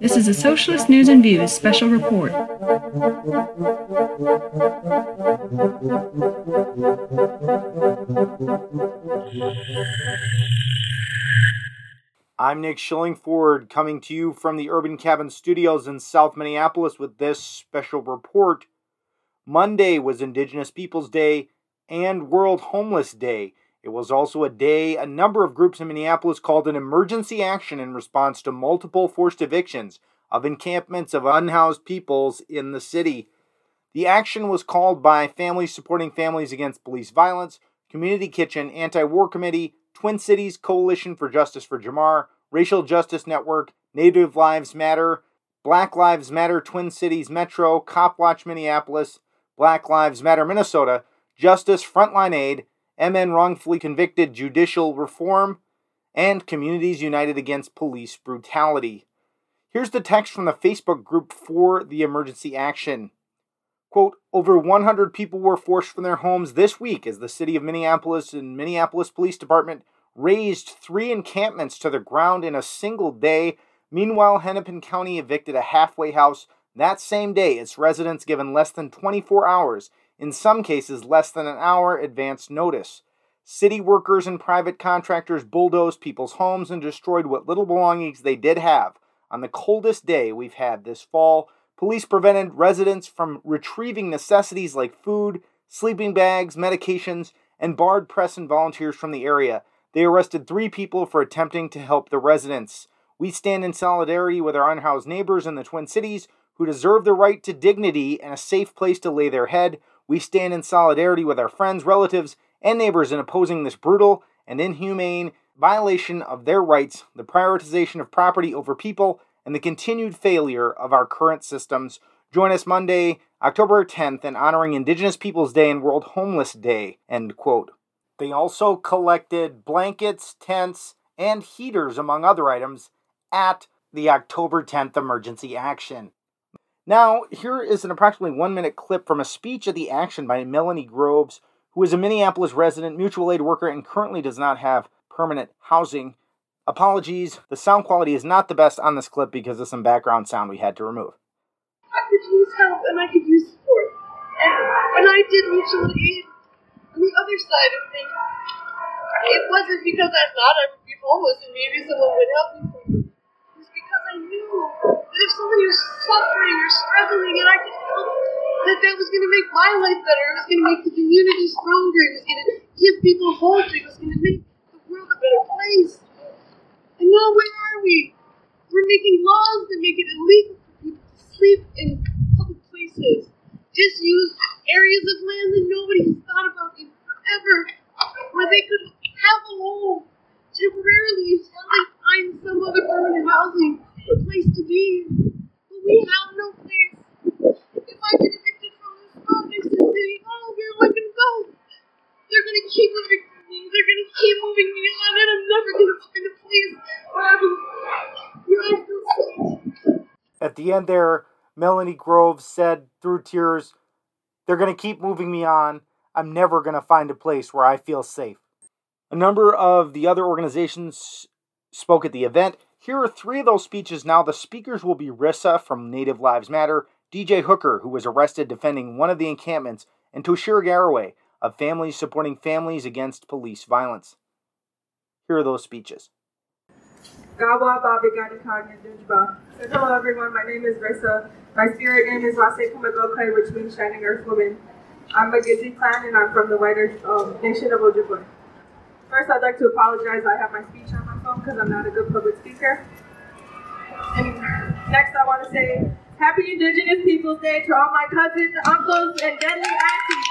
This is a Socialist News and Views special report. I'm Nick Schillingford coming to you from the Urban Cabin Studios in South Minneapolis with this special report. Monday was Indigenous Peoples Day and World Homeless Day. It was also a day a number of groups in Minneapolis called an emergency action in response to multiple forced evictions of encampments of unhoused peoples in the city. The action was called by Families Supporting Families Against Police Violence, Community Kitchen, Anti War Committee, Twin Cities Coalition for Justice for Jamar, Racial Justice Network, Native Lives Matter, Black Lives Matter Twin Cities Metro, Cop Watch Minneapolis, Black Lives Matter Minnesota, Justice Frontline Aid, MN Wrongfully Convicted Judicial Reform, and Communities United Against Police Brutality. Here's the text from the Facebook group for the emergency action. Quote, over 100 people were forced from their homes this week as the city of Minneapolis and Minneapolis Police Department razed three encampments to the ground in a single day. Meanwhile, Hennepin County evicted a halfway house that same day, its residents given less than 24 hours, in some cases less than an hour advance notice. City workers and private contractors bulldozed people's homes and destroyed what little belongings they did have. On the coldest day we've had this fall, Police prevented residents from retrieving necessities like food, sleeping bags, medications, and barred press and volunteers from the area. They arrested three people for attempting to help the residents. We stand in solidarity with our unhoused neighbors in the Twin Cities who deserve the right to dignity and a safe place to lay their head. We stand in solidarity with our friends, relatives, and neighbors in opposing this brutal and inhumane violation of their rights, the prioritization of property over people, and the continued failure of our current systems. Join us Monday, October 10th, in honoring Indigenous Peoples Day and World Homeless Day. End quote. They also collected blankets, tents, and heaters, among other items, at the October 10th emergency action. Now, here is an approximately one minute clip from a speech at the action by Melanie Groves, who is a Minneapolis resident, mutual aid worker, and currently does not have permanent housing. Apologies, the sound quality is not the best on this clip because of some background sound we had to remove. I could use help and I could use support. And when I did mutual aid, on the other side of things, it wasn't because I thought I would be homeless and maybe someone would help me. I knew that if somebody was suffering or struggling and I could help, that that was going to make my life better. It was going to make the community stronger. It was going to give people hope. It was going to make the world a better place. And now where are we? We're making laws that make it illegal for people to sleep in public places. Just use areas of land that nobody has thought about in forever, where they could have a home temporarily until they find some other permanent housing, a place to be. But we have no place. If I get evicted from this spot next to the city hall, where am I going to go? They're going to keep evicting me. They're going to keep moving me on, and I'm never going to find a place where I feel safe. At the end there, Melanie Groves said through tears, They're going to keep moving me on. I'm never going to find a place where I feel safe. A number of the other organizations spoke at the event. Here are three of those speeches now. The speakers will be Rissa from Native Lives Matter, DJ Hooker, who was arrested defending one of the encampments, and Toshira Garraway of Families Supporting Families Against Police Violence. Here are those speeches. So hello everyone, my name is Rissa. My spirit name is Wase Kumagokai, which means Shining Earth Woman. I'm a Gizi clan and I'm from the wider um, nation of Ojibwe. First, I'd like to apologize. I have my speech on my phone because I'm not a good public speaker. And next, I want to say Happy Indigenous Peoples Day to all my cousins, uncles, and deadly aunties.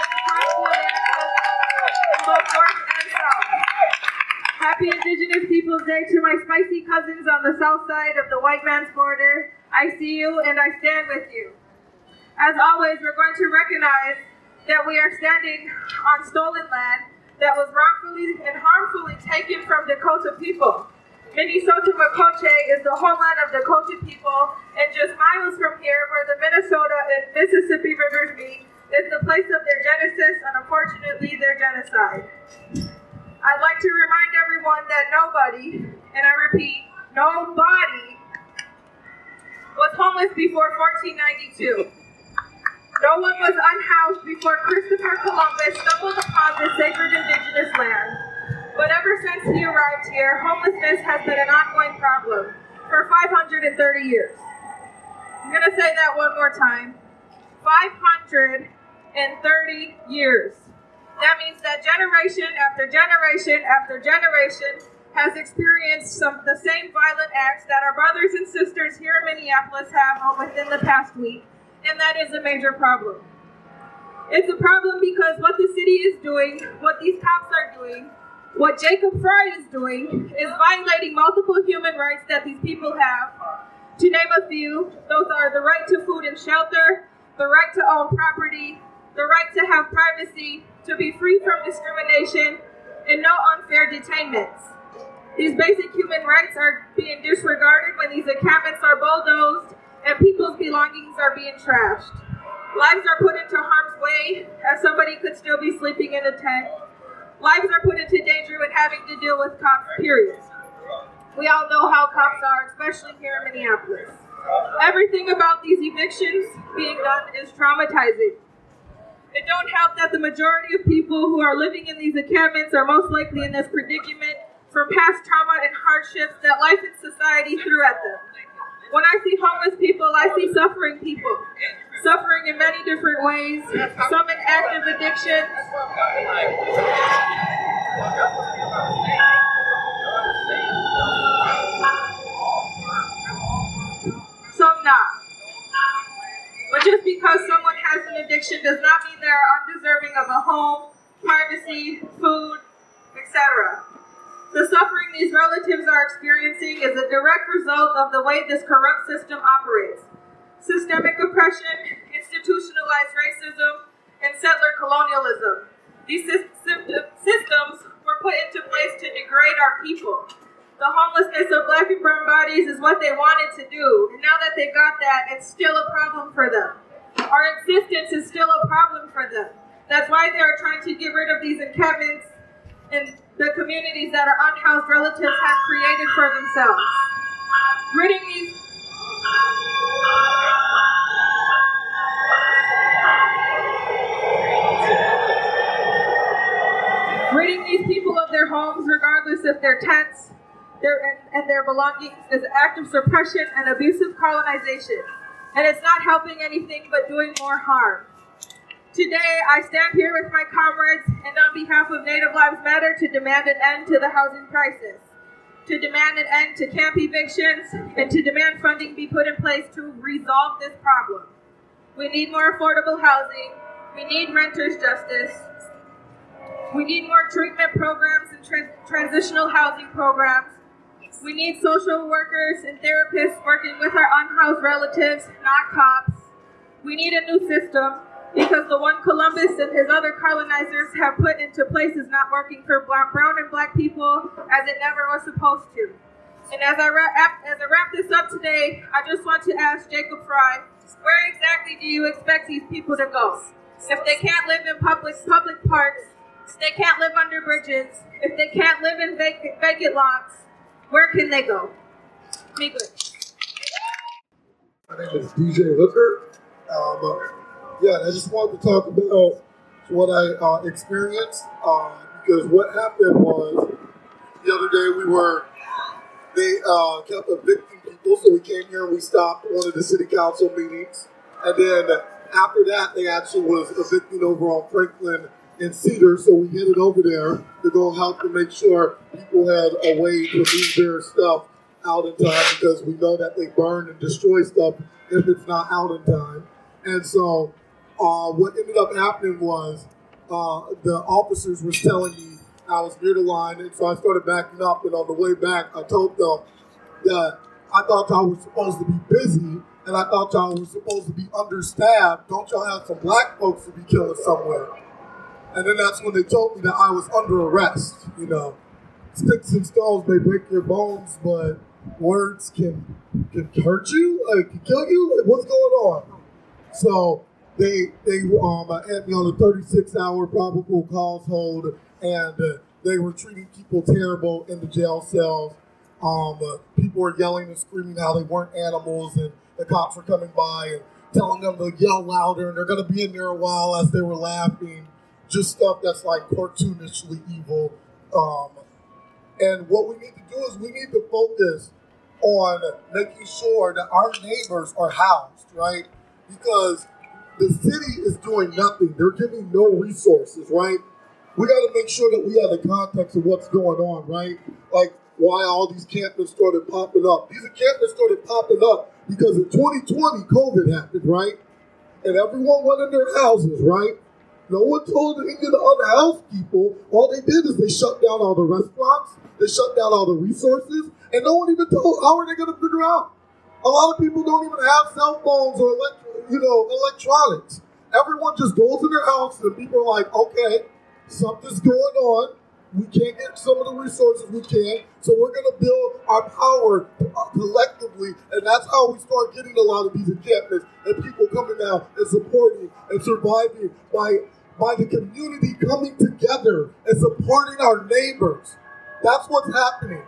Happy Indigenous Peoples Day to my spicy cousins on the south side of the white man's border. I see you and I stand with you. As always, we're going to recognize that we are standing on stolen land that was wrongfully and harmfully taken from Dakota people. Minnesota Makoche is the homeland of Dakota people, and just miles from here, where the Minnesota and Mississippi rivers meet, is the place of their genesis and unfortunately their genocide. I'd like to remind everyone that nobody, and I repeat, nobody, was homeless before 1492. No one was unhoused before Christopher Columbus stumbled upon this sacred indigenous land. But ever since he arrived here, homelessness has been an ongoing problem for 530 years. I'm going to say that one more time. 530 years. That means that generation after generation after generation has experienced some the same violent acts that our brothers and sisters here in Minneapolis have within the past week, and that is a major problem. It's a problem because what the city is doing, what these cops are doing, what Jacob Frey is doing, is violating multiple human rights that these people have. To name a few, those are the right to food and shelter, the right to own property, the right to have privacy, to be free from discrimination, and no unfair detainments. These basic human rights are being disregarded when these encampments are bulldozed and people's belongings are being trashed. Lives are put into harm's way as somebody could still be sleeping in a tent. Lives are put into danger when having to deal with cops, period. We all know how cops are, especially here in Minneapolis. Everything about these evictions being done is traumatizing. It don't help that the majority of people who are living in these encampments are most likely in this predicament from past trauma and hardships that life and society threw at them. When I see homeless people, I see suffering people. Suffering in many different ways, some in active addiction. Some not. But just because someone has an addiction does not mean they are undeserving of a home, privacy, food, etc. The suffering these relatives are experiencing is a direct result of the way this corrupt system operates. Systemic oppression, institutionalized racism, and settler colonialism. These systems were put into place to degrade our people. The homelessness of black and brown bodies is what they wanted to do. And now that they got that, it's still a problem for them. Our existence is still a problem for them. That's why they are trying to get rid of these encampments and the communities that our unhoused relatives have created for themselves. Ridding these ridding these people of their homes, regardless if they're tents, their, and, and their belongings is an act of suppression and abusive colonization. And it's not helping anything but doing more harm. Today, I stand here with my comrades and on behalf of Native Lives Matter to demand an end to the housing crisis, to demand an end to camp evictions, and to demand funding be put in place to resolve this problem. We need more affordable housing. We need renters' justice. We need more treatment programs and tra- transitional housing programs. We need social workers and therapists working with our unhoused relatives, not cops. We need a new system because the one Columbus and his other colonizers have put into place is not working for black, brown and black people as it never was supposed to. And as I, wrap, as I wrap this up today, I just want to ask Jacob Frey, where exactly do you expect these people to go? If they can't live in public public parks, if they can't live under bridges, if they can't live in vacant, vacant lots, where can they go? Be good. My name is DJ Hooker. Um, yeah, I just wanted to talk about what I uh, experienced uh, because what happened was the other day we were they uh, kept evicting people, so we came here and we stopped one of the city council meetings, and then after that they actually was evicting over on Franklin and Cedar, so we headed over there to go help to make sure people had a way to move their stuff out in time because we know that they burn and destroy stuff if it's not out in time. And so uh, what ended up happening was uh, the officers was telling me I was near the line, and so I started backing up. And on the way back, I told them that I thought y'all were supposed to be busy, and I thought y'all were supposed to be understaffed. Don't y'all have some black folks to be killing somewhere? And then that's when they told me that I was under arrest. You know, sticks and stones may break your bones, but words can can hurt you, like can kill you. Like, what's going on? So they they um, had me on a 36 hour probable cause hold, and uh, they were treating people terrible in the jail cells. Um, uh, people were yelling and screaming how they weren't animals, and the cops were coming by and telling them to yell louder, and they're going to be in there a while as they were laughing. Just stuff that's like cartoonishly evil. Um, and what we need to do is we need to focus on making sure that our neighbors are housed, right? Because the city is doing nothing. They're giving no resources, right? We got to make sure that we have the context of what's going on, right? Like why all these campers started popping up. These campers started popping up because in 2020 COVID happened, right? And everyone went in their houses, right? No one told any of the unhoused people. All they did is they shut down all the restaurants, they shut down all the resources, and no one even told how are they going to figure out. A lot of people don't even have cell phones or elect- you know electronics. Everyone just goes in their house and people are like, okay, something's going on. We can't get some of the resources we can, so we're going to build our power collectively, and that's how we start getting a lot of these encampments and people coming out and supporting and surviving by by the community coming together and supporting our neighbors. That's what's happening.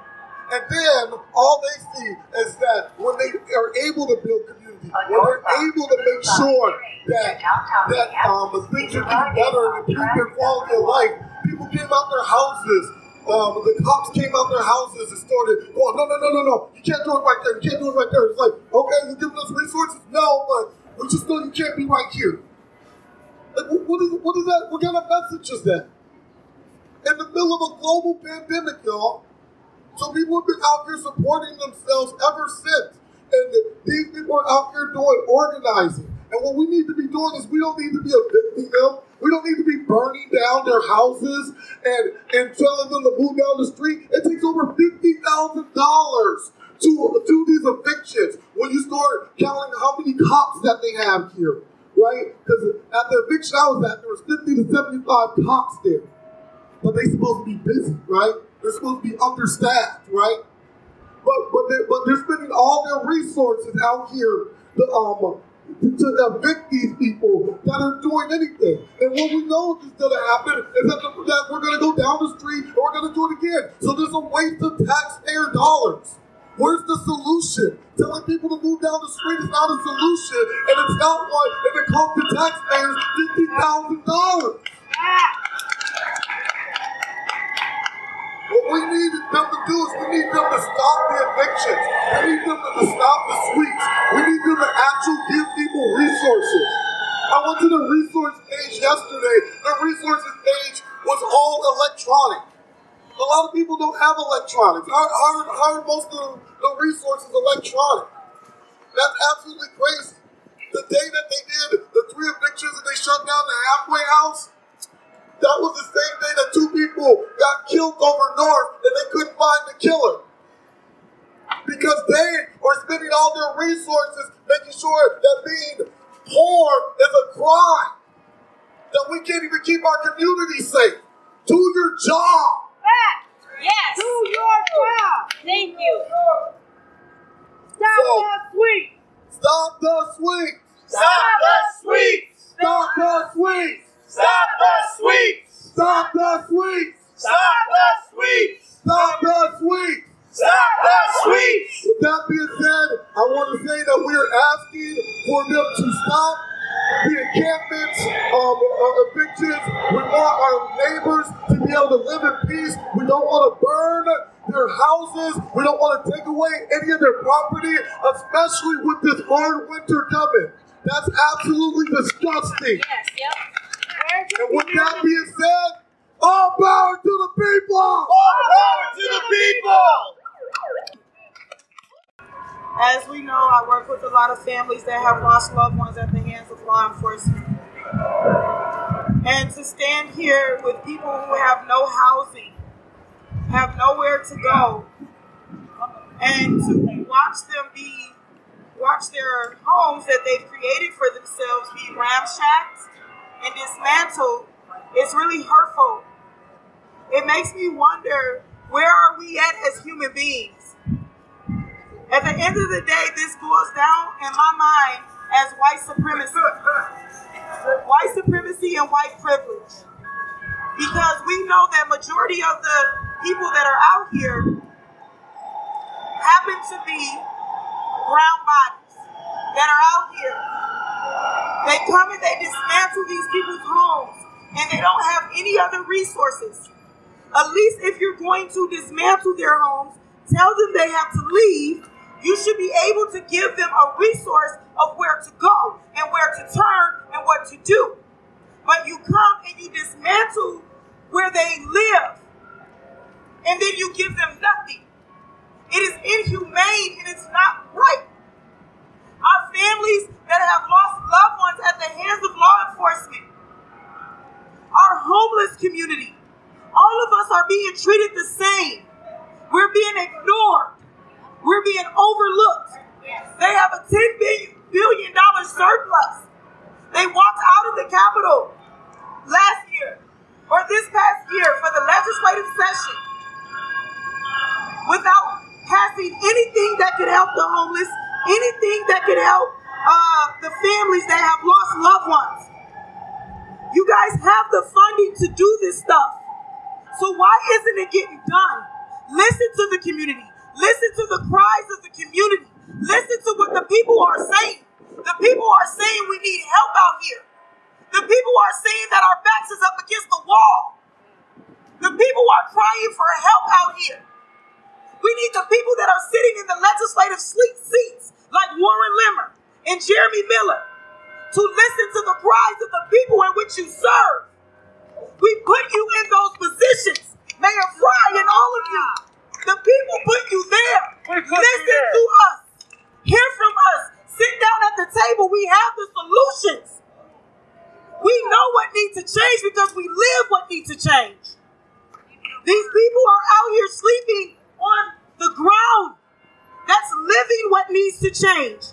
And then all they see is that when they are able to build community, when they're able to make sure that that um, things are getting better and improve their quality of life, people came out their houses. Um, the cops came out their houses and started going, no, no, no, no, no, you can't do it right there, you can't do it right there. It's like, okay, you're giving us resources? No, but we just know you can't be right here. What is, what is that? What kind of message is that? In the middle of a global pandemic, y'all. So people have been out here supporting themselves ever since. And these people are out here doing organizing. And what we need to be doing is we don't need to be evicting them. We don't need to be burning down their houses and, and telling them to move down the street. It takes over $50,000 to do these evictions when you start counting how many cops that they have here, right? Eviction I was at, there was 50 to 75 cops there. But they supposed to be busy, right? They're supposed to be understaffed, right? But but they, but they're spending all their resources out here to um to evict these people that are doing anything. And what we know is going to happen is that, the, that we're going to go down the street and we're going to do it again. So there's a waste of taxpayer dollars. Where's the solution? Telling people to move down the street is not a solution, and it's not one, and it costs the taxpayers fifty thousand dollars. What we need them to do is we need them to stop the evictions. We need them to stop the sweeps. We need them to actually give people resources. I went to the resource page yesterday. The resources page was all electronic. A lot of people don't have electronics. How, how, how are most of the resources electronic? That's absolutely crazy. The day that they did the three evictions and they shut down the halfway house, that was the same day that two people got killed over north and they couldn't find the killer. Because they are spending all their resources making sure that being poor is a crime. That we can't even keep our community safe. Do your job. Yes. Do your job. Thank you. Stop So- the sweep. Stop the sweep. Stop the sweeps! Stop the sweep. Stop the sweeps! Stop the sweep. Stop the sweeps! Stop the sweep. Stop the sweeps! With that being said, I want to say that we are asking for them to stop the encampments, um, uh, evictions. We want our neighbors to be able to live in peace. We don't want to burn their houses. We don't want to take away any of their property, especially with this hard winter coming. That's absolutely disgusting. Yes. Yep. And with that being said, all power to the people! All power to the people! As we know, I work with a lot of families that have lost loved ones at the hands of law enforcement. And to stand here with people who have no housing, have nowhere to go, and to watch them be, watch their homes that they've created for themselves be ramshacked and dismantled is really hurtful. It makes me wonder where are we at as human beings? At the end of the day, this boils down in my mind as white supremacy. white supremacy and white privilege. Because we know that majority of the people that are out here happen to be brown bodies that are out here. They come and they dismantle these people's homes and they don't have any other resources. At least if you're going to dismantle their homes, tell them they have to leave. You should be able to give them a resource of where to go and where to turn and what to do. But you come and you dismantle where they live, and then you give them nothing. It is inhumane and it's not right. Our families that have lost loved ones at the hands of law enforcement, our homeless community, all of us are being treated the same. We're being ignored. We're being overlooked. They have a $10 billion surplus. They walked out of the Capitol last year or this past year for the legislative session without passing anything that could help the homeless, anything that could help uh, the families that have lost loved ones. You guys have the funding to do this stuff. So why isn't it getting done? Listen to the community. Listen to the cries of the community. Listen to what the people are saying. The people are saying we need help out here. The people are saying that our backs is up against the wall. The people are crying for help out here. We need the people that are sitting in the legislative sleep seats, like Warren Limmer and Jeremy Miller, to listen to the cries of the people in which you serve. We put you in those positions, Mayor Frey and all of you. The people put you there. Listen to us. Hear from us. Sit down at the table. We have the solutions. We know what needs to change because we live what needs to change. These people are out here sleeping on the ground. That's living what needs to change.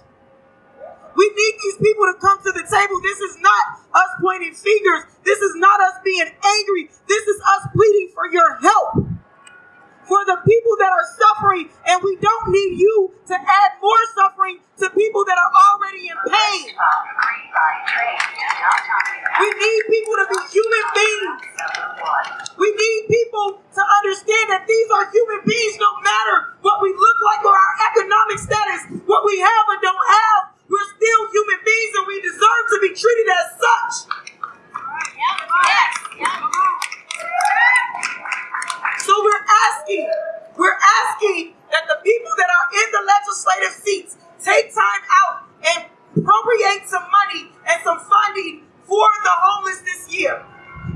We need these people to come to the table. This is not us pointing fingers. This is not us being angry. This is us pleading for your help. For the people that are suffering, and we don't need you to add more suffering to people that are already in pain. We need people to be human beings. We need people to understand that these are human beings no matter what we look like or our economic status, what we have or don't have. We're still human beings and we deserve to be treated as such. So we're asking, we're asking that the people that are in the legislative seats take time out and appropriate some money and some funding for the homeless this year.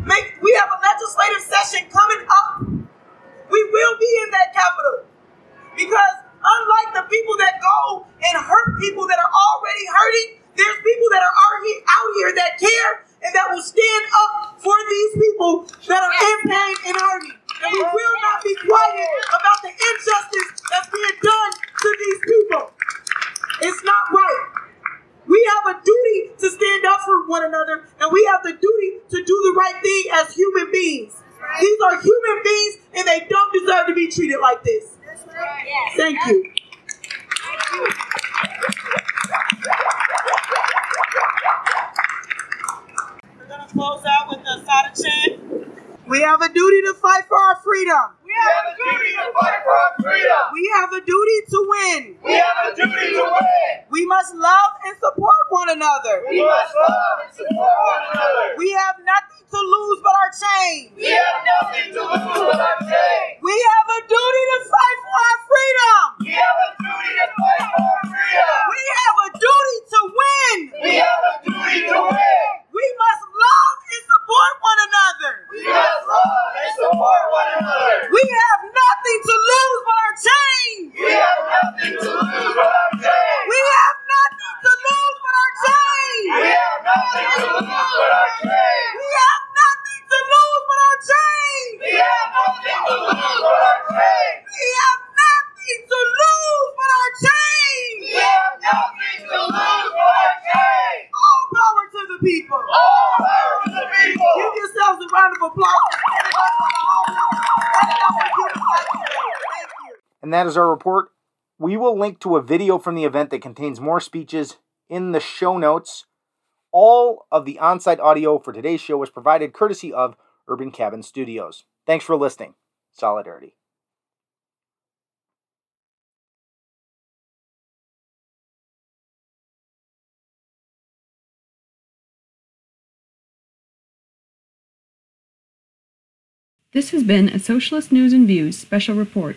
Make, we have a legislative session coming up. We will be in that Capitol because unlike the people that go and hurt people that are already hurting, there's people that are out here that care and that will stand up for these people that are in pain and hurting. And we will not be quiet about the injustice that's being done to these people. It's not right. We have a duty to stand up for one another, and we have the duty to do the right thing as human beings. These are human beings, and they don't deserve to be treated like this. Thank you. We're going to close out with the Assata chant. We have a duty to fight for our freedom. We have a duty to fight for our freedom. We have a duty to win. We have a duty to win. We must love and support one another. We must love and support one another. We have nothing to lose but our chains. We have nothing to lose but our chains. We have a duty people. Oh, All power the people. Give yourselves a round of applause. Stand up for the homeless. Stand up for human rights today. Thank you. And that is our report. We will link to a video from the event that contains more speeches in the show notes. All of the on site audio for today's show was provided courtesy of Urban Cabin Studios. Thanks for listening. Solidarity. This has been a Socialist News and Views special report.